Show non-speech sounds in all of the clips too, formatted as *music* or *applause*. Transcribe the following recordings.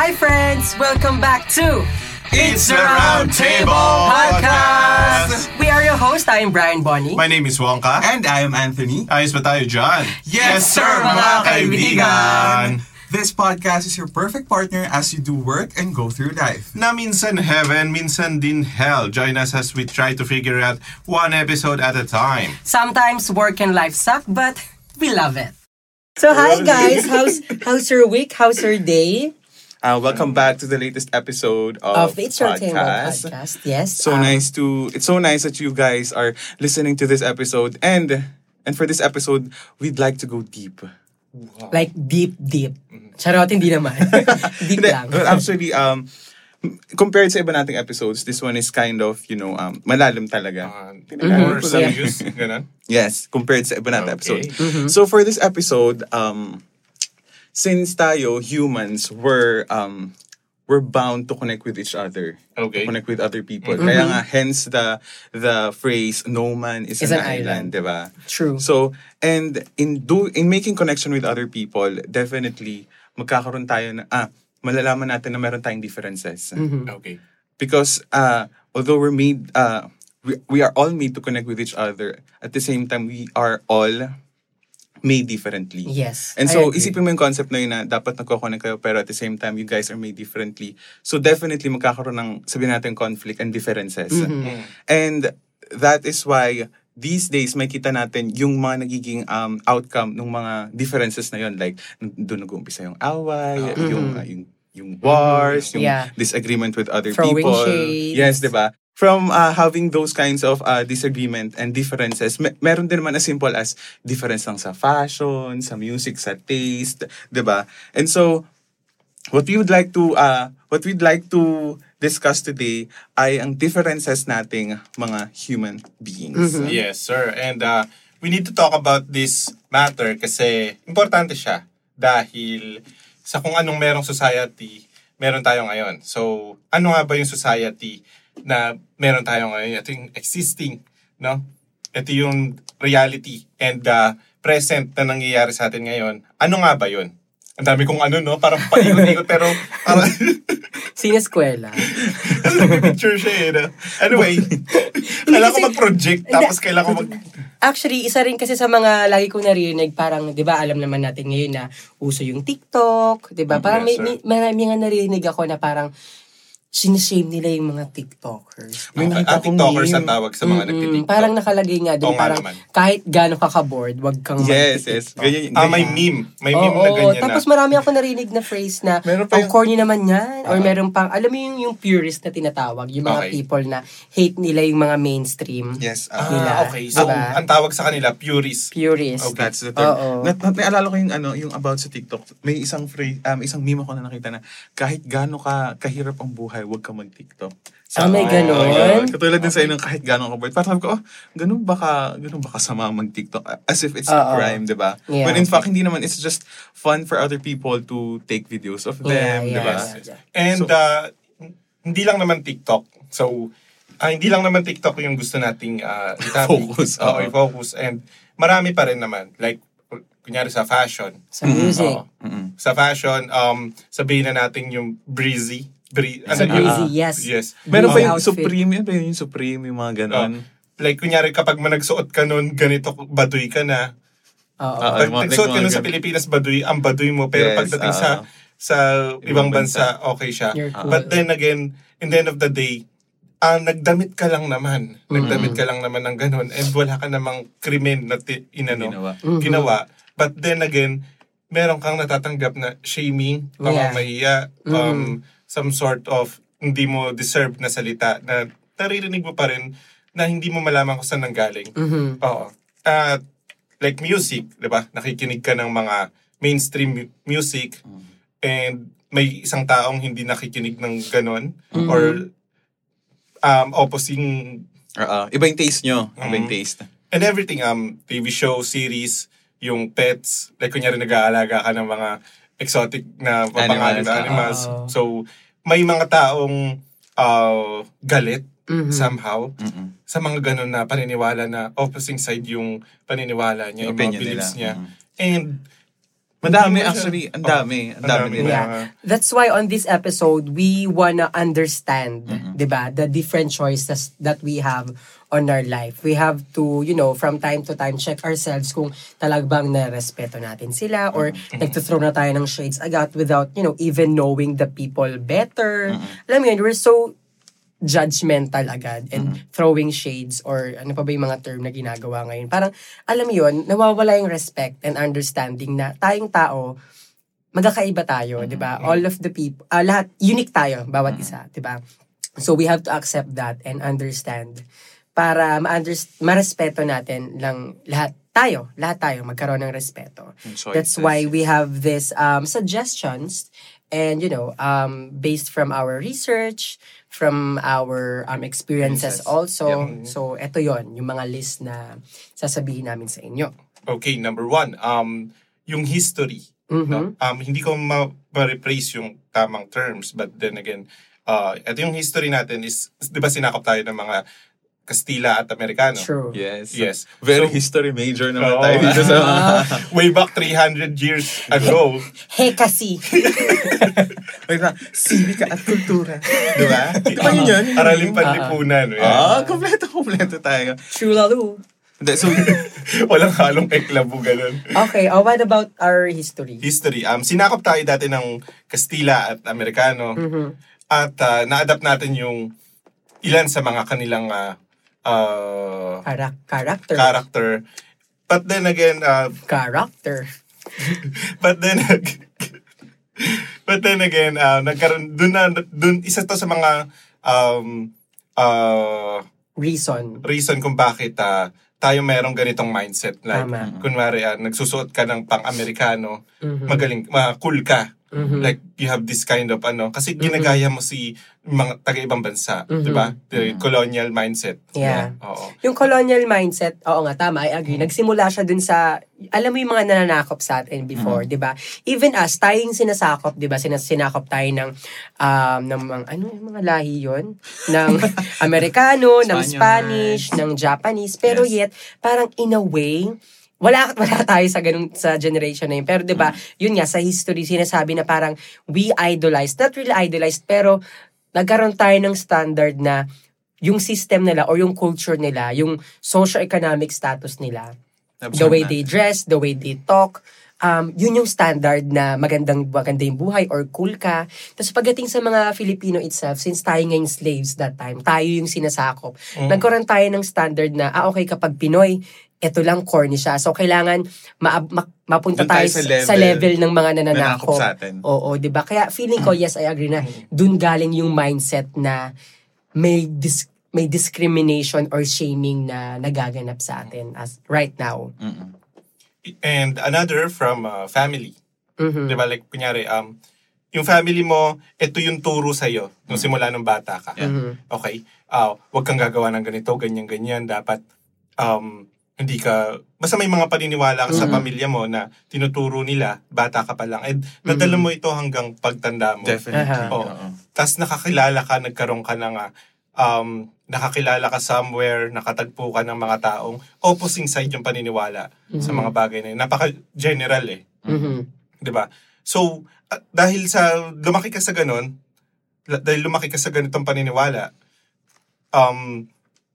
Hi friends! Welcome back to It's the Round Table Podcast! We are your host. I am Brian Bonnie. My name is Wonka. And I am Anthony. Ayos ba tayo dyan? Yes, sir, mga kaibigan! This podcast is your perfect partner as you do work and go through life. Na minsan heaven, minsan din hell. Join us as we try to figure out one episode at a time. Sometimes work and life suck, but we love it. So hi guys, how's how's your week? How's your day? Uh, welcome back to the latest episode of, Of It's Your Table podcast. podcast. Yes. So um, nice to it's so nice that you guys are listening to this episode and and for this episode we'd like to go deep. Like deep, deep. Charot, hindi naman. *laughs* deep Hindi, lang. well, actually um compared sa iba nating episodes, this one is kind of, you know, um malalim talaga. More Mhm. serious, ganun. *laughs* Yes, compared sa iba nating Okay. episode. So for this episode, um since tayo humans were um we're bound to connect with each other. Okay. To connect with other people. Kaya nga hence the the phrase no man is, Is an, an island. island, 'di ba? True. So, and in do in making connection with other people, definitely magkakaroon tayo na ah malalaman natin na meron tayong differences. Okay. Because uh although we're made uh we, we are all made to connect with each other, at the same time we are all made differently. Yes, And so, isipin mo yung concept na yun na dapat nagko-connect kayo pero at the same time, you guys are made differently. So, definitely magkakaroon ng, sabihin natin, conflict and differences. Mm-hmm. And that is why these days may kita natin yung mga nagiging um, outcome ng mga differences na yun. Like, doon nag-uumpisa yung away, yung, uh, yung, yung wars, yung Mm-hmm. Yeah. disagreement with other Throwing people. shades. Yes, di ba? From uh, having those kinds of uh, disagreement and differences, me- meron din naman as simple as difference lang sa fashion, sa music, sa taste, di ba? And so, what we would like to uh, what we'd like to discuss today ay ang differences nating mga human beings. Yes, sir. And uh, we need to talk about this matter kasi importante siya dahil sa kung anong merong society, meron tayo ngayon. So, ano nga ba yung society na meron tayo ngayon? Ito yung existing, no? Ito yung reality and uh, present na nangyayari sa atin ngayon. Ano nga ba yun? Ang dami kong ano, no? Parang paikot-ikot pero parang *laughs* Sineskwela. picture siya eh. No? Anyway, kailangan ko mag-project tapos kailangan ko mag... Actually, isa rin kasi sa mga lagi kong narinig, parang, di ba, alam naman natin ngayon na uso yung TikTok, di ba? Parang Yes, may, may, marami nga narinig ako na parang sinishame nila yung mga TikTokers. May Okay, nakita ah, akong TikTokers meme. ang tawag sa mga Mm-mm. nagtitiktok. Parang nakalagay nga doon, parang naman. kahit gano'n ka ka-bored, wag kang Yes, yes. Ganyan, Ah, may meme. May meme Oo, na ganyan tapos na. marami ako narinig na phrase na, Meron pa ang yung- corny naman yan. Or meron pang, alam mo yung, yung purist na tinatawag, yung mga Okay. people na hate nila yung mga mainstream. Yes. uh, nila. Ah, okay. So, Diba? ang tawag sa kanila, purist. Purist. Oh, that's the term. Oo. Nat, nat, naalala ko yung ano, yung about sa TikTok. May isang phrase, um, isang meme ako na nakita na kahit gaano ka kahirap ang buhay, huwag ka mag-TikTok. Ah, may ganon? Oh, yeah. Katulad din sa inyo, kahit gaano ka bored. Parang sabi ko, oh, ganun ba ka, ganun ba kasama mag-TikTok? As if it's a Oo. crime, di ba? Yeah. But in fact, hindi naman. It's just fun for other people to take videos of them, Yeah, di yeah, ba? yeah, yeah. And, So- uh, hindi lang naman TikTok. So, ah, hindi lang naman TikTok yung gusto nating *laughs* uh, Focus, Oo, oo. i-focus. And marami pa rin naman. Like, kunyari sa fashion. Sa music. Oo. Sa fashion, um, sabihin na natin yung breezy. Bree, Sa yun? breezy, yes. Yes. Meron pa yung outfit. Supreme, pa yung Supreme, yung mga ganon. Like, kunyari, kapag managsuot ka nun, ganito, baduy ka na. Oo. Oo. Pag mga- nagsuot ka nun sa Pilipinas, baduy, ang baduy mo. Pero Yes, pagdating ah. sa sa ibang bansa, okay siya. Cool. But then again, in the end of the day, ah nagdamit ka lang naman. Nagdamit ka lang naman ng ganun. And wala ka namang krimen na ti, inano, Ginawa. ginawa. But then again, meron kang natatanggap na shaming, pamamahiya, um, some sort of hindi mo deserve na salita na naririnig mo pa rin na hindi mo malaman kung saan nanggaling. Mhm. Oo. At like music, 'di ba? Nakikinig ka ng mga mainstream mu- music and may isang taong hindi nakikinig ng ganon or um opposing Oo. Iba yung taste nyo. Iba yung Mm. taste. and everything um TV show, series, yung pets, like kunyari nag-aalaga ka ng mga exotic na papangalan na Animals, animals. oo. So may mga taong uh, galit Mhm. somehow Mm-mm. sa mga ganun na paniniwala na opposing side yung paniniwala niya, yung, mga Opinion beliefs nila. niya. Mhm. And Madami actually, ang Oh, dami, ang ang dami nila. na. Yeah. That's why on this episode, we wanna understand, 'di ba, the different choices that we have on our life. We have to, you know, from time to time check ourselves kung talagang narespeto natin sila or nagtuthrow na tayo ng shades agad without, you know, even knowing the people better. Alam mo yun, we're so judgmental agad and throwing shades or ano pa ba yung mga term na ginagawa ngayon. Parang, alam mo yun, nawawala yung respect and understanding na tayong tao, magkakaiba tayo, di ba? All of the people, ah, lahat, unique tayo, bawat isa, di ba? So we have to accept that and understand para ma-underst- marespeto natin lang lahat tayo, lahat tayo magkaroon ng respeto. Yung That's why we have this um, suggestions and you know um, based from our research, from our um, experiences also. Yep. So eto yon yung mga list na sasabihin namin sa inyo. Okay, number one, um, yung history. Mhm. No? Um, hindi ko ma-replace yung tamang terms, but then again, uh, ito yung history natin is, di ba sinakop tayo ng mga Kastila at Amerikano? True. Yes. Yes. Very So- history major naman Oo. tayo dito sa Ah. *laughs* Way back 300 years ago. *laughs* He kasi. *laughs* Wait lang, sibika at kultura. Di ba? Di ba yun yun? Aralin panlipunan. yan. Ah, kompleto, kompleto tayo. True lalo. Hindi, so, Walang halong eklabo, ganun. Okay, oh, what about our history? History. Um, sinakop tayo dati ng Kastila at Amerikano. Mhm. At uh, na-adapt natin yung ilan sa mga kanilang uh, uh, Karak- character. character. But then again, uh, character. *laughs* but then *laughs* but then again, uh, nagkaroon dun na dun isa to sa mga um uh, Reason. reason kung bakit uh, tayo merong ganitong mindset like Tama. kunwari uh, nagsusuot ka ng pang-Amerikano, Mhm. magaling, uh, cool ka. Mhm. Like you have this kind of ano kasi ginagaya mo si mga taga-ibang bansa, Mhm. 'di ba? The colonial mindset. Yeah. Oo. Yung colonial mindset, oo nga, tama, I agree. Nagsimula siya dun sa, alam mo yung mga nananakop sa atin before, di ba? Even us, tayong sinasakop, di ba? Sinas sinakop tayo ng, um, ng mga, ano yung mga lahi yon Ng *laughs* Amerikano, ng. Spanish, ng Japanese. Pero yet, parang in a way, wala *laughs* wala tayo sa ganung sa generation na yun. Pero 'di ba, yun nga sa history sinasabi na parang we idolize, not really idolized, pero nagkaroon tayo ng standard na yung system nila or yung culture nila, yung socio-economic status nila, the way they dress, the way they talk, um, yun yung standard na magandang maganda yung buhay or cool ka. Tapos pagdating sa mga Filipino itself, since tayo ngayong slaves that time, tayo yung sinasakop, nagkaroon tayo ng standard na, ah okay, kapag Pinoy, ito lang corny siya. So, kailangan ma- ma- mapunta tayo, tayo sa sa, sa level level ng mga nanakop nananakop. sa atin. Oo, 'di ba? Kaya feeling ko yes, I agree na dun galing yung mindset na may dis- may discrimination or shaming na nagaganap sa atin as right now. Mm-mm. And another from uh, family. Mhm. 'Di ba? Like kunyari um yung family mo, ito yung turo sa iyo nung simula nung bata ka. Mhm. Okay? Ah, wag kang gagawa ng ganito, ganyan ganyan, dapat um hindi ka basta may mga paniniwala ka sa Mhm. pamilya mo na tinuturo nila bata ka pa lang and nadala mo ito hanggang pagtanda mo. Definitely. Oo. oo. Tapos nakakilala ka, nagkaroon ka ng ah, um, nakakilala ka somewhere, nakatagpo ka ng mga taong opposing side yung paniniwala sa mga bagay na yun. Napaka-general eh. Mhm. 'di ba? So, at dahil sa lumaki ka sa ganun, dahil lumaki ka sa ganitong paniniwala, um,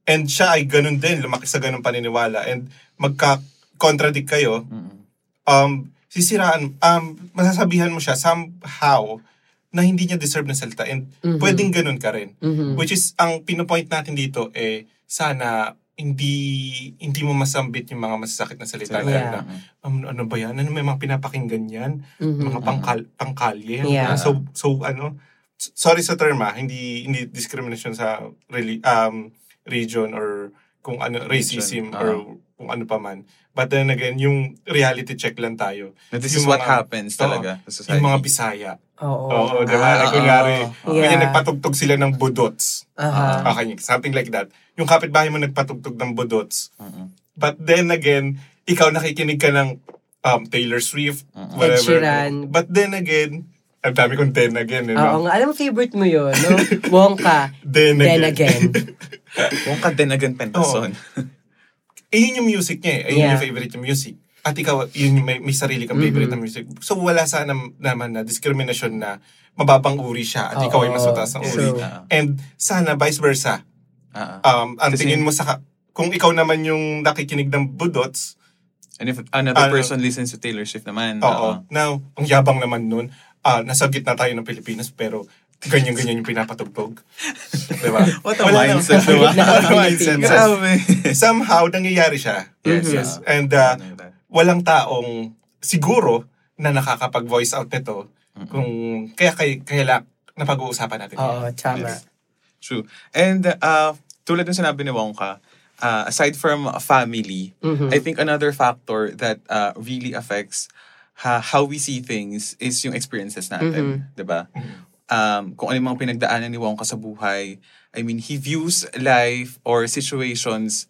and siya ay ganun din, lumaki sa ganung paniniwala, and magka-contradict kayo, um, sisiraan, um, masasabihan mo siya somehow na hindi niya deserve ng salita and Mhm. pwedeng ganun ka rin. Mhm. Which is, ang pinopoint natin dito, eh, sana hindi hindi mo masambit yung mga masasakit na salita Yeah. na, um, ano ba yan? Ano may mga pinapakinggan yan? Mhm. Mga pangkal pangkalye. ano Yeah. ba? So so ano, sorry sa term ah, hindi hindi discrimination sa reli- um region or kung ano racism Region, or kung ano pa man. But then again, yung reality check lang tayo. Na this Yung is what mga- happens talaga sa society. Yung mga Bisaya. Oo. Oo, di Ah, ba? like, kunyari, oo. ganyan Yeah. nagpatugtog sila ng budots. Aha. Okay, something like that. Yung kapitbahay mo nagpatugtog ng budots. Mm-mm. But then again, ikaw nakikinig ka ng um, Taylor Swift, Mm-mm. whatever. Ed Sheeran. But then again, ang dami kong then again, you Oo know? nga. Alam mo, favorite mo yun, no? Wonka. Then Then again. again. Kung ka din again pentason. eh, yun yung music niya eh. Ayun Yeah. yung favorite yung music. at ikaw, yun yung may, may sarili kang favorite Mhm. na music. So, wala sana naman na discrimination na mababang uri siya at ikaw ay mas mataas ng uri. true. Ah, And sana vice versa. ah, ah. Um, ang Kasi- tingin mo sa, kung ikaw naman yung nakikinig ng budots, And if another Ano? person listens to Taylor Swift naman, oo. Now, ang yabang naman nun, ah, nasa gitna tayo ng Pilipinas, pero ganyan-ganyan yung pinapatugtog. *laughs* diba? What a Wala mindset, diba? *laughs* What a mindset. Pilipinas. Grabe. Somehow, nangyayari siya. Yes, yes. And uh, walang taong siguro na nakakapag-voice out nito kung kaya kaya, kaya lang napag-uusapan natin. Oo, tama. Yes. True. And uh, tulad ng sinabi ni Wongka, uh, aside from family, Mhm. I think another factor that uh, really affects ha- how we see things is yung experiences natin. 'di ba? Um, kung ano yung mga pinagdaanan ni Wongka sa buhay. I mean, he views life or situations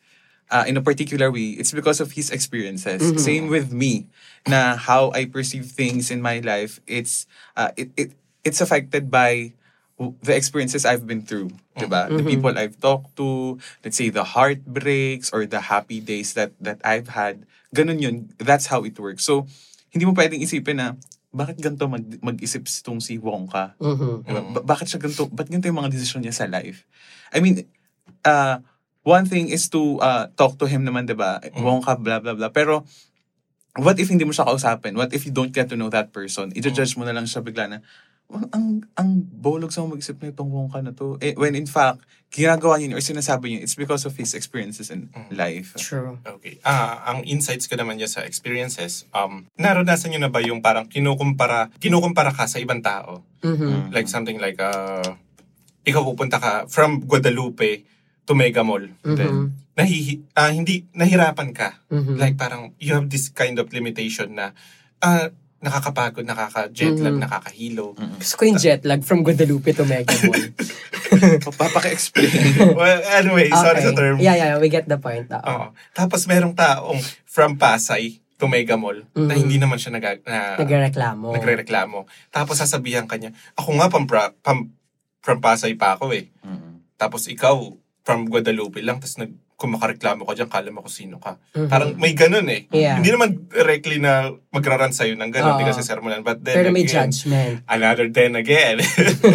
uh, in a particular way. It's because of his experiences. Same with me. Na how I perceive things in my life, it's uh, it, it it's affected by the experiences I've been through, diba? The people I've talked to, let's say the heartbreaks or the happy days that that I've had. Ganun yun. That's how it works. So, hindi mo pwedeng isipin na, bakit ganito mag, mag-isip tong si Wongka? Mhm. Diba? Ba- bakit siya ganito? Ba't ganito yung mga desisyon niya sa life? I mean, uh, one thing is to uh, talk to him naman, diba? Wongka, blah, blah, blah. Pero, what if hindi mo siya kausapin? What if you don't get to know that person? I-judge mo na lang siya bigla na, "Well, ang ang bolog sa mag-isip na itong Wongka na to. Eh, when in fact, ginagawa niya or sinasabi niya, it's because of his experiences in life. True. Okay. Ah, ang insights ko naman niya sa experiences, um, naranasan niyo na ba yung parang kinukumpara, kinukumpara ka sa ibang tao? Mhm. Like something like, uh, ikaw pupunta ka from Guadalupe to Mega Mall. Mhm. Nahihi, ah, hindi, nahirapan ka. Mhm. Like parang you have this kind of limitation na ah, nakakapagod, nakaka-jet lag, Mhm. nakakahilo. Gusto ko yung jet lag from Guadalupe to Mega Mall. *laughs* Papaka-explain. *laughs* well, anyway, sorry sa term. Yeah, yeah, we get the point. Oo. Oo. Tapos merong taong from Pasay to Mega Mall na Mhm. hindi naman siya nag, na, Nagrereklamo. nagre-reklamo. Tapos sasabihan kanya, ako nga pam, pam, from Pasay pa ako eh. Tapos ikaw, from Guadalupe lang, tapos nag, kung makareklamo ka dyan, kala mo kung sino ka. Mhm. Parang may ganun eh. Yeah. Hindi naman directly na magraran sa'yo ng ganun, hindi kasi sermonan. But then Pero may again, judgment. another then again.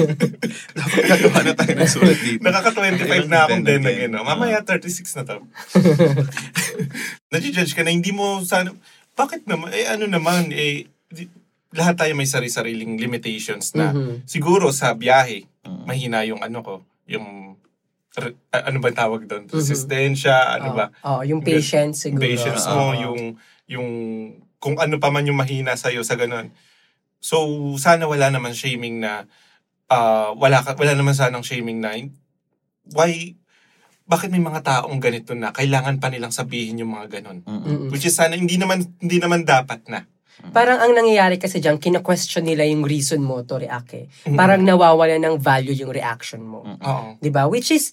*laughs* Dapat gagawa na tayo ng sulat dito. *laughs* Nakaka-25 na akong then again. Ah. Mamaya 36 na to. *laughs* Nadi-judge ka na, hindi mo sana, bakit naman, eh ano naman, eh, di- lahat tayo may sari-sariling limitations na Mhm. siguro sa biyahe, Mm. mahina yung ano ko, yung, ano ba tawag doon? Mhm. Resistensya, ano Oo. ba? Oo, yung patience siguro. Patience mo, Oo. yung, yung, kung ano pa man yung mahina sa'yo sa ganun. So, sana wala naman shaming na, ah, wala, ka, wala naman sanang shaming na, why, bakit may mga taong ganito na kailangan pa nilang sabihin yung mga ganun? Mm-mm. Which is sana, hindi naman, hindi naman dapat na. Parang ang nangyayari kasi dyan, kina-question nila yung reason mo to react eh. Mhm. Parang nawawala ng value yung reaction mo. Oo. 'Di ba? Which is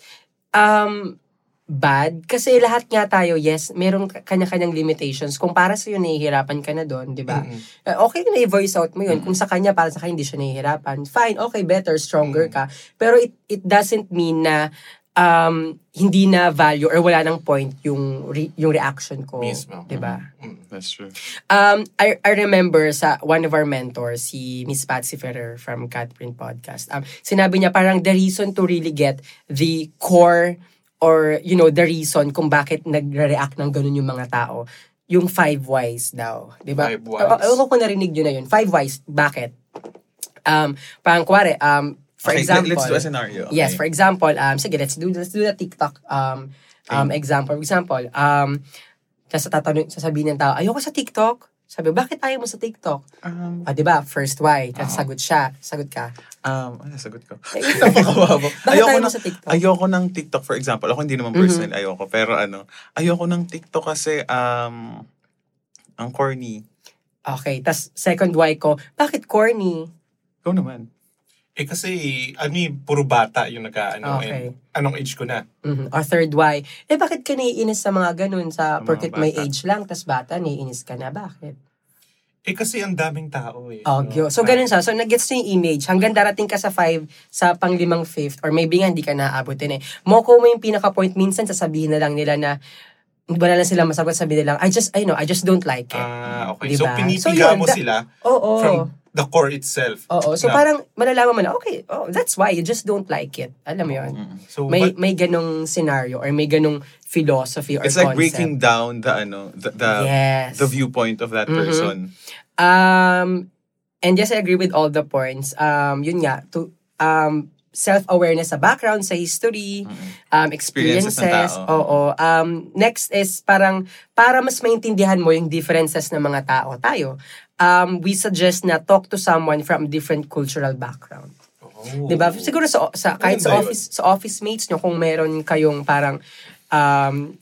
um bad kasi lahat nga tayo, yes, merong kanya-kanyang limitations. Kung para sa iyo nahihirapan ka na doon, 'di ba? Mm-mm. Eh, Okay na i-voice out mo 'yun. Kung sa kanya para sa kanya hindi siya nahihirapan, fine, okay, better, stronger ka. Pero it it doesn't mean na um hindi na value or wala nang point yung re- yung reaction ko, Mismo. 'di ba? Mm. That's true. Um, I, I remember sa one of our mentors, si Miss Patsy Ferrer from Catprint Podcast, um, sinabi niya parang the reason to really get the core or, you know, the reason kung bakit nagre-react ng ganun yung mga tao, yung five whys daw. Di ba? Five whys. Uh, Ewan ko kung narinig nyo na yun. Five whys. Bakit? Um, parang kuwari, um, for okay, example, let's do a scenario. Yes, okay? for example, um, sige, let's do let's do the TikTok um, um, example. For example, um, tapos tatanong, sasabihin ng tao, ayoko sa TikTok. Sabi, bakit ayaw mo sa TikTok? Um, Ah, di ba? First why. Tapos Oo. sagot siya. Sagot ka. um, ano sagot ko? *laughs* Napakawawa. Ayoko ayaw ng, sa TikTok? ayoko ng TikTok, for example. Ako hindi naman personal, ayoko. Pero ano, ayoko ng TikTok kasi, um, ang corny. Okay. Tapos second why ko, bakit corny? Ikaw naman. Eh kasi, ano eh, puro bata yung nag ano, Okay. eh, anong age ko na? Mhm. Or third why, eh bakit ka naiinis sa mga ganun? Sa Sa porket may age lang, tas bata, naiinis ka na. Bakit? Eh kasi ang daming tao eh. Oh, no? so ganun siya. So nag-gets na yung image. Hanggang darating ka sa five, sa panglimang fifth, or maybe nga hindi ka naaabutin eh. Moko mo yung pinaka-point, minsan sasabihin na lang nila na, wala lang sila masagot sabi nila, I just, I know, I just don't like it. Ah, okay. Diba? So, pinipiga So, yun, mo da- sila Oo. from the core itself. Oo. So Na- parang malalaman mo na, okay, oh, that's why you just don't like it. Alam mo yun? So, May what- may ganong scenario or may ganong philosophy or It's like concept. breaking down the ano the the, Yes. the viewpoint of that Mhm. person. Um, and yes, I agree with all the points. Um, yun nga, to, um, self-awareness sa background, sa history, um, experiences. Experiences. Oo. Um, next is parang, para mas maintindihan mo yung differences ng mga tao, tayo, um, we suggest na talk to someone from different cultural background. Oh. 'Di ba? Siguro sa, sa kahit sa office sa office mates nyo kung meron kayong parang um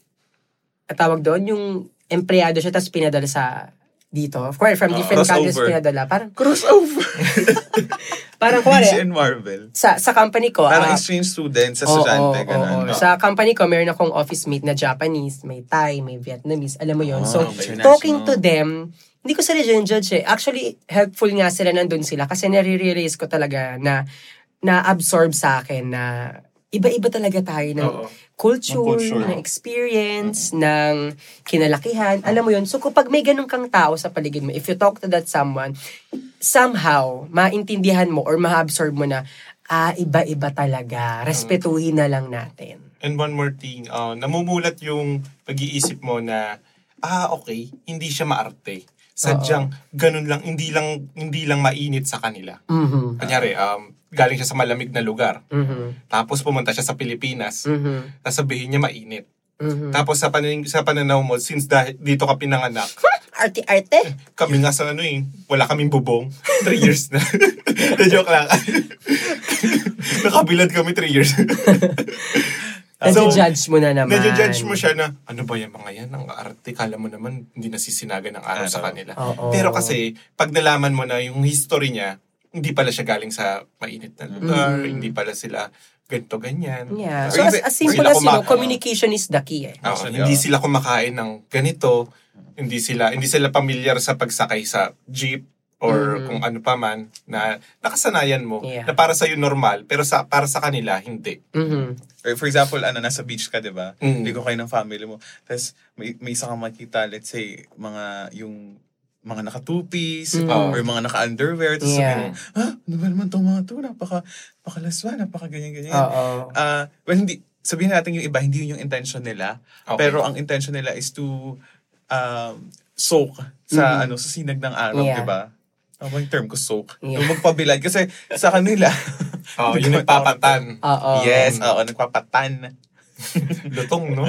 tawag doon yung empleyado siya tapos pinadala sa dito. Of course, from Ah, different countries crossover. pinadala. Parang Crossover. *laughs* parang kuwari, and Marvel. sa sa company ko, Parang ah, exchange student sa oo, estudyante. oo, ganun. oo. Sa company ko, meron akong office mate na Japanese, may Thai, may Vietnamese. Alam mo yon So, Ah, international. talking to them, hindi ko sila judge eh. Actually, helpful nga sila nandun sila kasi nare-realize ko talaga na na-absorb sa akin na iba-iba talaga tayo ng Oo. culture, Ng culture. ng experience, ng kinalakihan. Alam mo yun? So, kapag may ganun kang tao sa paligid mo, if you talk to that someone, somehow, maintindihan mo or ma-absorb mo na, ah, iba-iba talaga. Respetuhin na lang natin. And one more thing, uh, namumulat yung pag-iisip mo na, ah, okay, hindi siya maarte. Sadyang ganun lang, hindi lang hindi lang mainit sa kanila. Mhm. Kanyari, um, galing siya sa malamig na lugar. Mhm. Tapos pumunta siya sa Pilipinas. Mhm. Tapos sabihin niya mainit. Mhm. Tapos sa, panin- sa pananaw mo, since dahil dito ka pinanganak, *laughs* Arte-arte? kami nga sa ano eh, wala kaming bubong. Three years na. Na *laughs* joke lang. *laughs* Nakabilad kami three years. Nadi-judge mo na naman. Nadi-judge mo siya na, ano ba yung mga yan? Ang arte, kala mo naman hindi nasisinaga ng araw sa kanila. Oo. Pero kasi, pag nalaman mo na yung history niya, hindi pala siya galing sa mainit na lugar, Mm. hindi pala sila ganito ganyan. Yeah. So, as, hindi- as simple as, you know, communication is the key eh. Oo, Actually, hindi sila kumakain ng ganito, hindi sila hindi sila pamilyar sa pagsakay sa jeep or Mm. kung ano pa man na nakasanayan mo Yeah. na para sa normal pero sa para sa kanila hindi. Mhm. Or for example, ano, nasa beach ka, di ba? Mm. Ligo kayo ng family mo. Tapos, may, may isa kang makita, let's say, mga, yung, mga naka two-piece, Mm. or mga naka-underwear. Tapos Yeah. sabihin ha? Ano ba naman itong mga to? Napaka, napakalaswa, napaka ganyan-ganyan. Oo. Ah, well, hindi, sabihin natin yung iba, hindi yun yung intention nila. Okay. Pero ang intention nila is to um, soak sa Mhm. ano sa sinag ng araw, Yeah. di ba? Ano ba yung term ko, soak? Yeah. Yung magpabilad. Kasi sa kanila, *laughs* Oh, yung nagpapatan. Oo. yes, oo, nagpapatan. Lutong, no?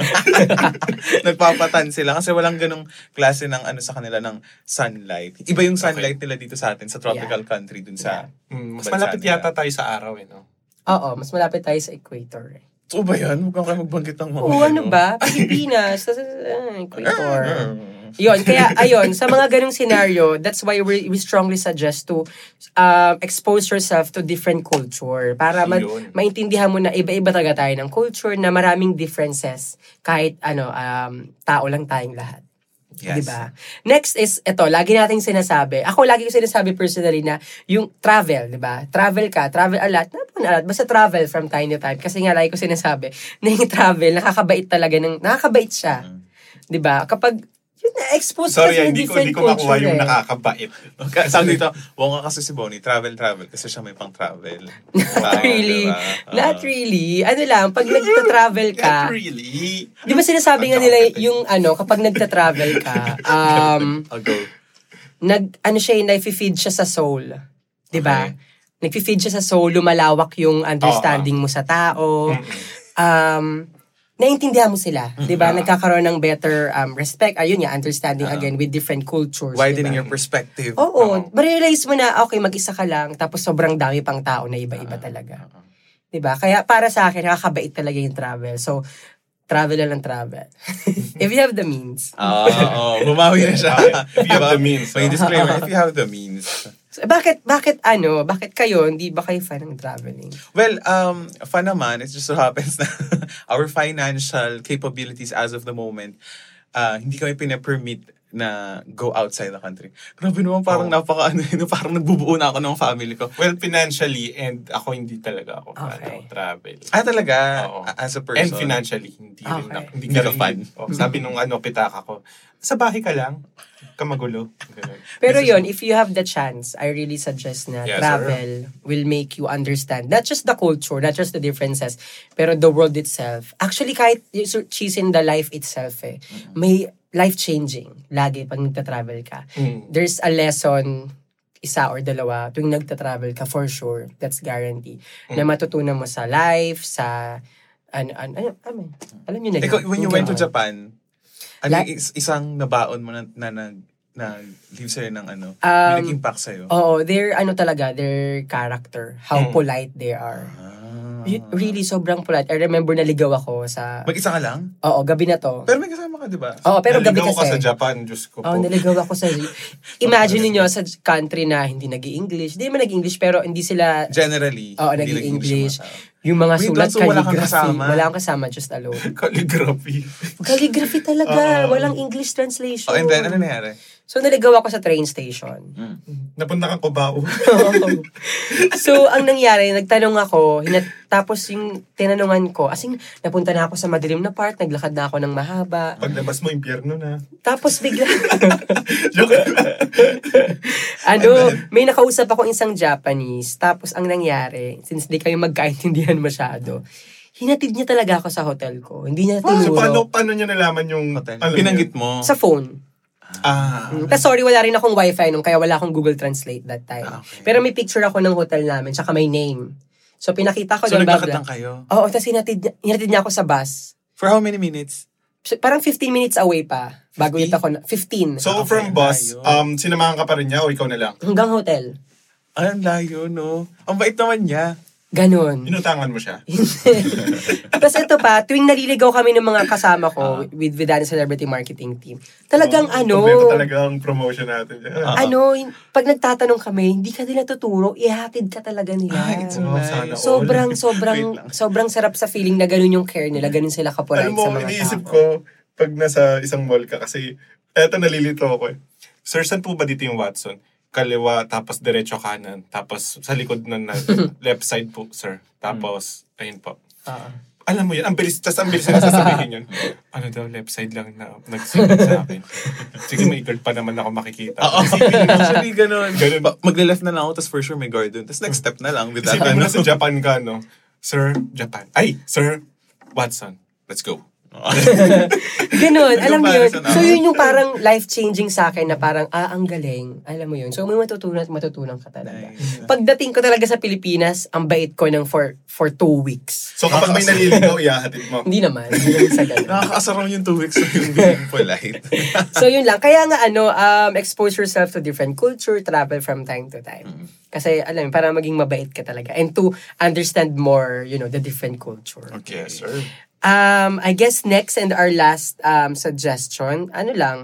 *laughs* nagpapatan sila kasi walang ganong klase ng ano sa kanila ng sunlight. Iba yung sunlight nila dito sa atin sa tropical country dun sa Mm, mas Bansa malapit nila. yata tayo sa araw, eh, no? Oo, mas malapit tayo sa equator eh. So ba yan? Huwag kang kayo magbanggit ng mga Oo, ano ba? Pilipinas, tas, ah, equator. *laughs* *laughs* Yun, kaya ayun, sa mga ganong scenario, that's why we, we strongly suggest to um, expose yourself to different culture para ma- Yun. maintindihan mo na iba-iba talaga tayo ng culture na maraming differences kahit ano um, tao lang tayong lahat. Yes. Diba? Next is, ito, lagi nating sinasabi. Ako, lagi ko sinasabi personally na yung travel, di ba? Travel ka, travel a lot. Not a lot, basta travel from time to time. Kasi nga, lagi ko sinasabi, na yung travel, nakakabait talaga. Ng, nakakabait siya. Di ba? Kapag, na-expose ka Sorry, sa ah, hindi ko, hindi ko makuha culture yung eh. nakakabait. Okay, Tawag dito, huwag nga kasi si Bonnie, travel, travel, kasi siya may pang travel. *laughs* Not really. diba? Not really. Ano lang, pag nagta-travel ka, Not really. di ba sinasabi nga nila yung ano, kapag nagta-travel ka, *laughs* um, I'll go. nag ano siya, nai-feed siya sa soul. 'Di ba? Okay. Nag-feed siya sa soul, lumalawak yung understanding mo sa tao. Um naiintindihan mo sila, 'di ba? Nagkakaroon ng better um respect, ayun nga, understanding again with different cultures, 'di Widening ba? your perspective. Oo, ma-realize mo na okay, mag-isa ka lang tapos sobrang dami pang tao na iba-iba talaga. 'Di ba? Kaya para sa akin nakakabait talaga yung travel. So travel lang travel. *laughs* If you have the means. Oo, oo. bumawi na siya. If you have Diba? the means, May oh. disclaimer, if you have the means. So, bakit bakit ano, bakit kayo hindi ba kayo fan ng traveling? Well, um, fun naman, it just so happens na *laughs* our financial capabilities as of the moment, uh, hindi kami pinapermit na go outside the country. Grabe naman, parang Oh. napaka ano, yun, *laughs* parang nagbubuo na ako ng family ko. Well, financially, and ako hindi talaga ako Okay. ng travel. Ah, talaga? Oo. As a person? And financially, hindi rin Okay. na, hindi, Hindi ka rin- fan. Oh, sabi nung ano, pitaka ko, sa bahay ka lang, ka magulo. Ganun. *laughs* Pero This is- yon if you have the chance, I really suggest na Yes, travel will make you understand not just the culture, not just the differences, pero the world itself. Actually, kahit she's in the life itself eh, may life-changing lagi pag nagta-travel ka. Mm. There's a lesson isa or dalawa tuwing nagta-travel ka for sure. That's guarantee. Na Mm. matutunan mo sa life, sa ano, ano, ano, ano, alam niyo na. Ikaw, when you went to. Japan, ano yung is- isang nabaon mo na, na, na, na leave sa'yo ng ano, Um, may nag-impact sa'yo? Oo, their ano talaga, their character, how Mm. polite they are. Ah. Y- Really, sobrang polite. I remember naligaw ako sa... Mag-isa ka lang? Oo, gabi na to. Pero may kasama ka, di ba? Oo, pero gabi Naligaw ka kasi. sa Japan, Diyos ko po. Oo, naligaw ako sa... *laughs* Imagine niyo sa country na hindi nag english Hindi man nag english pero hindi sila... Generally. Oo, nag english yung mga Wait, sulat, so wala kang calligraphy. kasama? Wala kang kasama, just alone. *laughs* Calligraphy. calligraphy talaga. *laughs* Oo. Walang English translation. Oh, and then, ano nangyari? So, naligaw ako sa train station. Napunta kang Cubao. *laughs* so, ang nangyari, nagtanong ako, hinat- tapos yung tinanungan ko, asing napunta na ako sa madilim na part, naglakad na ako ng mahaba. Paglabas mo, impyerno na. Tapos bigla, *laughs* Joke. *laughs* ano, may nakausap ako isang Japanese, tapos ang nangyari, since di kayo magkaintindihan masyado, hinatid niya talaga ako sa hotel ko. Hindi niya so, tinuro. paano, paano nyo nalaman yung... Hotel. Pinanggit mo. Sa phone. Ah. Mm. Tapos sorry, wala rin akong wifi nung, kaya wala akong Google Translate that time. Ah, okay. Pero may picture ako ng hotel namin, tsaka may name. So, pinakita ko So, doon naglakad babla. lang kayo? Oo, tapos hinatid, niya- hinatid niya ako sa bus. For how many minutes? So, parang 15 minutes away pa. Bago 15? yun ako na, 15. So, Okay, from bus, um, sinamahan ka pa rin niya o ikaw na lang? hanggang hotel. Ay, ang layo, no? Ang bait naman niya. Ganon. Inutangan mo siya? *laughs* Tapos ito pa, tuwing naliligaw kami ng mga kasama ko with Vidana Celebrity Marketing Team, talagang Oh, ano, Kompleto talaga ang promotion natin. Ah. ano, pag nagtatanong kami, hindi ka nila tuturo, ihatid ka talaga nila. Ah, it's so Oh, nice. sana sobrang, *laughs* sobrang, sobrang sarap sa feeling na ganun yung care nila, ganun sila kapolite Alam mo, sa mga iniisip tao. ko, pag nasa isang mall ka, kasi eto nalilito ako eh. Sir, saan po ba dito yung Watson? Kaliwa, tapos diretso kanan. Tapos sa likod na, na *laughs* left side po, sir. Tapos, ayun po. Oo. Alam mo yun, ang bilis, tas ang bilis na sasabihin yun. *laughs* Ano daw, left side lang na nagsinig sa akin. Sige, may guard pa naman ako makikita. Oo, actually, ganun. Ganun. Ba- Magle-left na lang ako, tapos for sure may guard dun. Tapos next step na lang with that. Isipin mo ano. na sa Japan ka, no? Sir, Japan. Ay, Sir, Watson. Let's go. *laughs* Ganun, alam mo yun. So yun yung parang life-changing sa akin na parang, ah, ang galing. Alam mo yun. So may matutunan at matutunan ka talaga. Pagdating ko talaga sa Pilipinas, ang bait ko ng for, for two weeks. So kapag may naliligaw, ihahatid mo. Hindi naman. Hindi naman sa ganun. Nakakaasarang yung two weeks na yung being polite. *laughs* so yun lang. Kaya nga ano, um, expose yourself to different culture, travel from time to time. Mm-hmm. Kasi alam mo, para maging mabait ka talaga. And to understand more, you know, the different culture. Okay. Sir. Um, I guess next and our last um, suggestion, ano lang,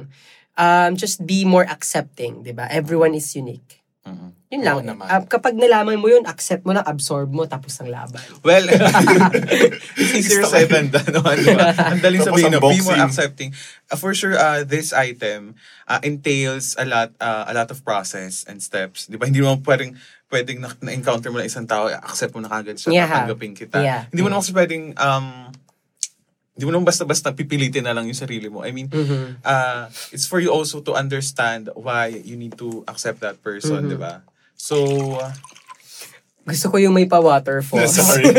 um, just be more accepting, di ba? Everyone is unique. Mhm. Yun lang. Oo naman. Ah, kapag nalaman mo yun, accept mo na, absorb mo, tapos ang laban. Well, it's easier said than done. No? Di ba? *laughs* Ang daling sabihin na, be more accepting. Uh, for sure, uh, this item uh, entails a lot uh, a lot of process and steps. Di ba? Hindi mo pwedeng pwedeng na- na-encounter mo na isang tao, accept mo na kagad siya, Yeah. tatanggapin kita. Yeah. Hindi mo naman kasi pwedeng, um, hindi mo naman basta-basta pipilitin na lang yung sarili mo. I mean, Mhm. uh, it's for you also to understand why you need to accept that person, Mhm. di ba? So, uh, Gusto ko yung may pa-waterfall. Sorry. *laughs*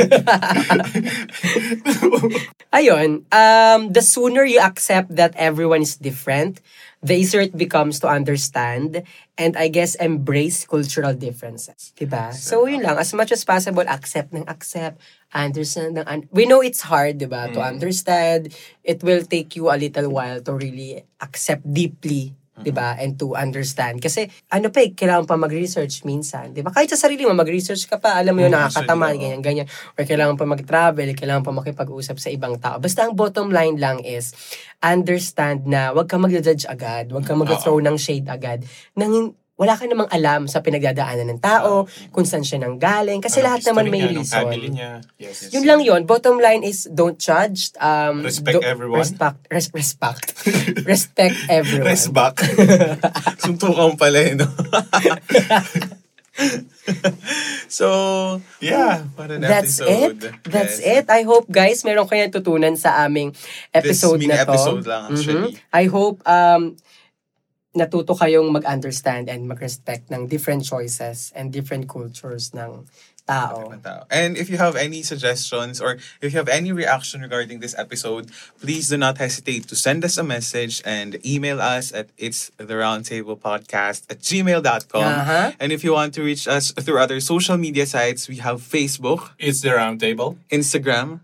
Ayun, um, the sooner you accept that everyone is different, the easier it becomes to understand and I guess embrace cultural differences. Diba? So, yun lang. As much as possible, accept ng accept, understand ng un- We know it's hard, diba? To understand. It will take you a little while to really accept deeply 'di ba? And to understand kasi ano pa eh, kailangan pa mag-research minsan, 'di ba? Kahit sa sarili mo mag-research ka pa, alam mo yun Mm, nakakatama, actually, ganyan ganyan or kailangan pa mag-travel, kailangan pa makipag-usap sa ibang tao. Basta ang bottom line lang is understand na wag ka mag-judge agad, wag ka mag-throw ng shade agad. Nang wala ka namang alam sa pinagdadaanan ng tao, kung saan siya nanggaling, kasi Anong lahat naman may niya, reason. niya. Yes. Yun lang yun. Bottom line is, don't judge. Um, Respect do- everyone. Respect. Res- respect. *laughs* respect everyone. Rest back. *laughs* Suntukan pala eh, no? *laughs* so, Yeah. what an That's episode. it. That's Yes. it. I hope guys, meron kayong tutunan sa aming episode na to. episode lang, actually. Mhm. I hope um natuto kayong mag-understand and mag-respect ng different choices and different cultures ng tao. And if you have any suggestions or if you have any reaction regarding this episode, please do not hesitate to send us a message and email us at it's the roundtable podcast at gmail.com. Uh-huh. And if you want to reach us through other social media sites, we have Facebook, It's the round table. Instagram.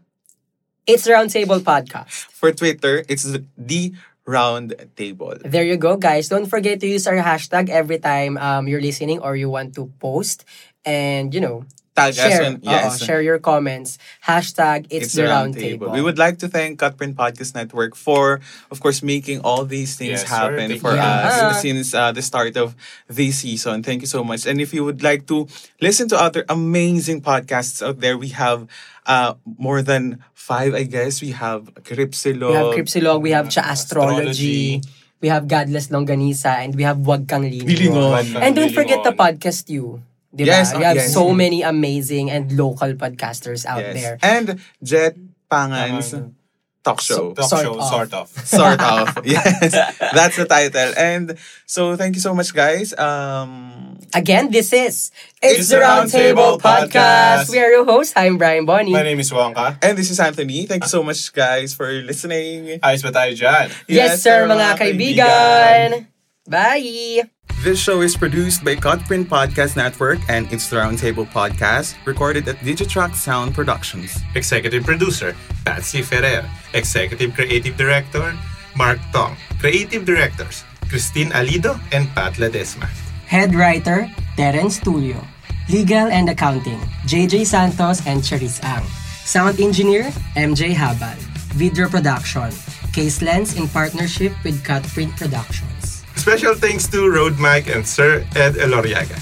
It's Roundtable Podcast. For Twitter, it's the, the round table. There you go, guys. Don't forget to use our hashtag every time um, you're listening or you want to post. And, you know, Tag us share, on- yes. oo, share your comments. Hashtag It's, the Round Table. We would like to thank Cutprint Podcast Network for, of course, making all these things Yes, happen Thank for you. us Yeah. since uh, the start of this season. Thank you so much. And if you would like to listen to other amazing podcasts out there, we have uh, more than five, I guess. We have Cripsilog. We have Cripsilog, we have Cha Astrology. Astrology, we have Godless Longanisa, and we have Wag Kang Lilingon. Lilingon. And don't forget the podcast you. Diba? Yes, we have yes. so many amazing and local podcasters out Yes. there. And Jet Pangan's Pangan. talk show. Talk Sort show, of. sort of. *laughs* sort of. *laughs* Yes. That's the title. And so thank you so much, guys. Um, Again, this is It's the Round Table Podcast. We are your hosts. I'm Brian Bonnie. My name is Wonka. and this is Anthony. Thank you so much, guys, for listening. Ayos ba tayo dyan? yes, sir, mga kaibigan. Bye! This show is produced by Cutprint Podcast Network and It's Roundtable Podcast, recorded at Digitrack Sound Productions. Executive Producer, Patsy Ferrer. Executive Creative Director, Mark Tong. Creative Directors, Christine Alido and Pat Ledesma. Head writer, Terence Tulio. Legal and Accounting, JJ Santos and Cherise Ang. Sound engineer, MJ Habal. Video production, Case Lens in partnership with Cutprint Productions. Special thanks to Road Mike and Sir Ed Eloriaga.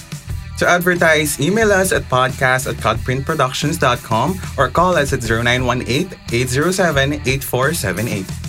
To advertise, email us at podcast at cutprintproductions.com or call us at 0918 807 8478.